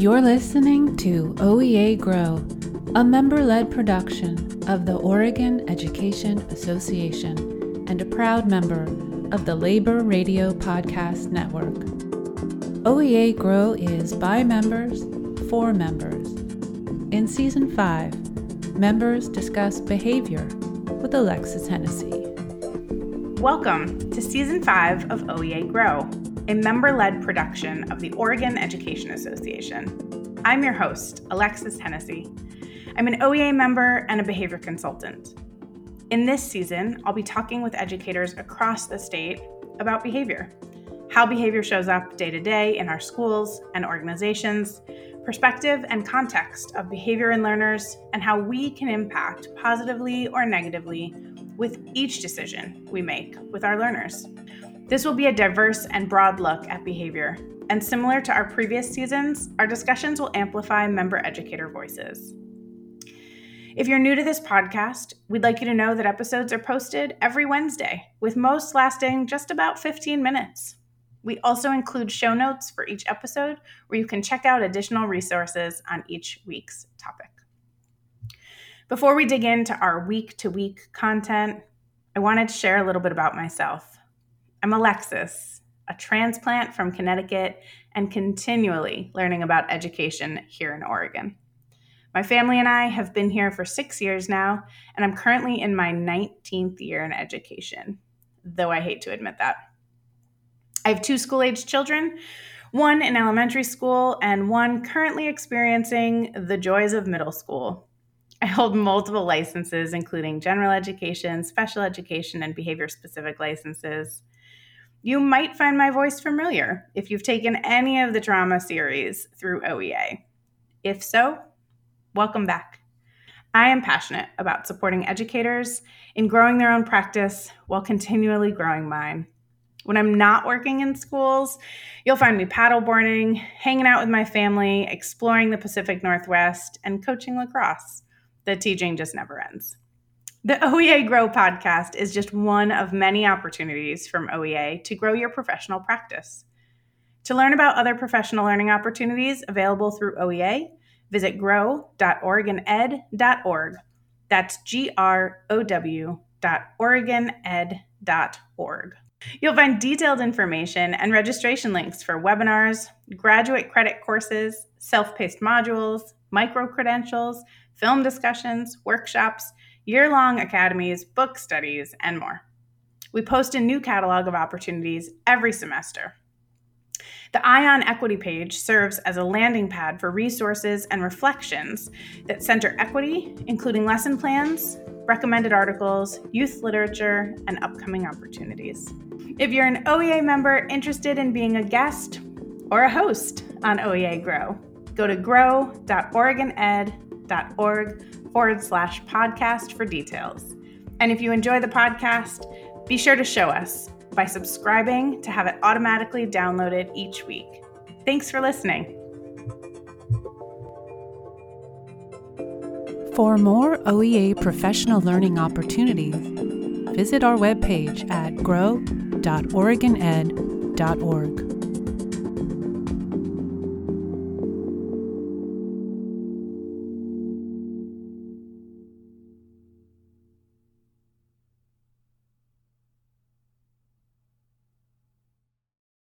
You're listening to OEA Grow, a member led production of the Oregon Education Association and a proud member of the Labor Radio Podcast Network. OEA Grow is by members for members. In Season 5, members discuss behavior with Alexis Hennessey. Welcome to Season 5 of OEA Grow a member led production of the Oregon Education Association. I'm your host, Alexis Hennessey. I'm an OEA member and a behavior consultant. In this season, I'll be talking with educators across the state about behavior, how behavior shows up day to day in our schools and organizations, perspective and context of behavior in learners, and how we can impact positively or negatively with each decision we make with our learners. This will be a diverse and broad look at behavior, and similar to our previous seasons, our discussions will amplify member educator voices. If you're new to this podcast, we'd like you to know that episodes are posted every Wednesday, with most lasting just about 15 minutes. We also include show notes for each episode where you can check out additional resources on each week's topic. Before we dig into our week to week content, I wanted to share a little bit about myself. I'm Alexis, a transplant from Connecticut and continually learning about education here in Oregon. My family and I have been here for six years now, and I'm currently in my 19th year in education, though I hate to admit that. I have two school aged children, one in elementary school and one currently experiencing the joys of middle school. I hold multiple licenses, including general education, special education, and behavior specific licenses. You might find my voice familiar if you've taken any of the trauma series through OEA. If so, welcome back. I am passionate about supporting educators in growing their own practice while continually growing mine. When I'm not working in schools, you'll find me paddleboarding, hanging out with my family, exploring the Pacific Northwest, and coaching lacrosse. The teaching just never ends. The OEA Grow podcast is just one of many opportunities from OEA to grow your professional practice. To learn about other professional learning opportunities available through OEA, visit grow.oregoned.org. That's G R O W dot oregoned.org. You'll find detailed information and registration links for webinars, graduate credit courses, self paced modules, micro credentials, film discussions, workshops, year long academies, book studies, and more. We post a new catalog of opportunities every semester. The ION Equity page serves as a landing pad for resources and reflections that center equity, including lesson plans, recommended articles, youth literature, and upcoming opportunities. If you're an OEA member interested in being a guest or a host on OEA Grow, go to grow.oregoned.org forward slash podcast for details. And if you enjoy the podcast, be sure to show us by subscribing to have it automatically downloaded each week. Thanks for listening. For more OEA professional learning opportunities, visit our webpage at grow.oregoned.org.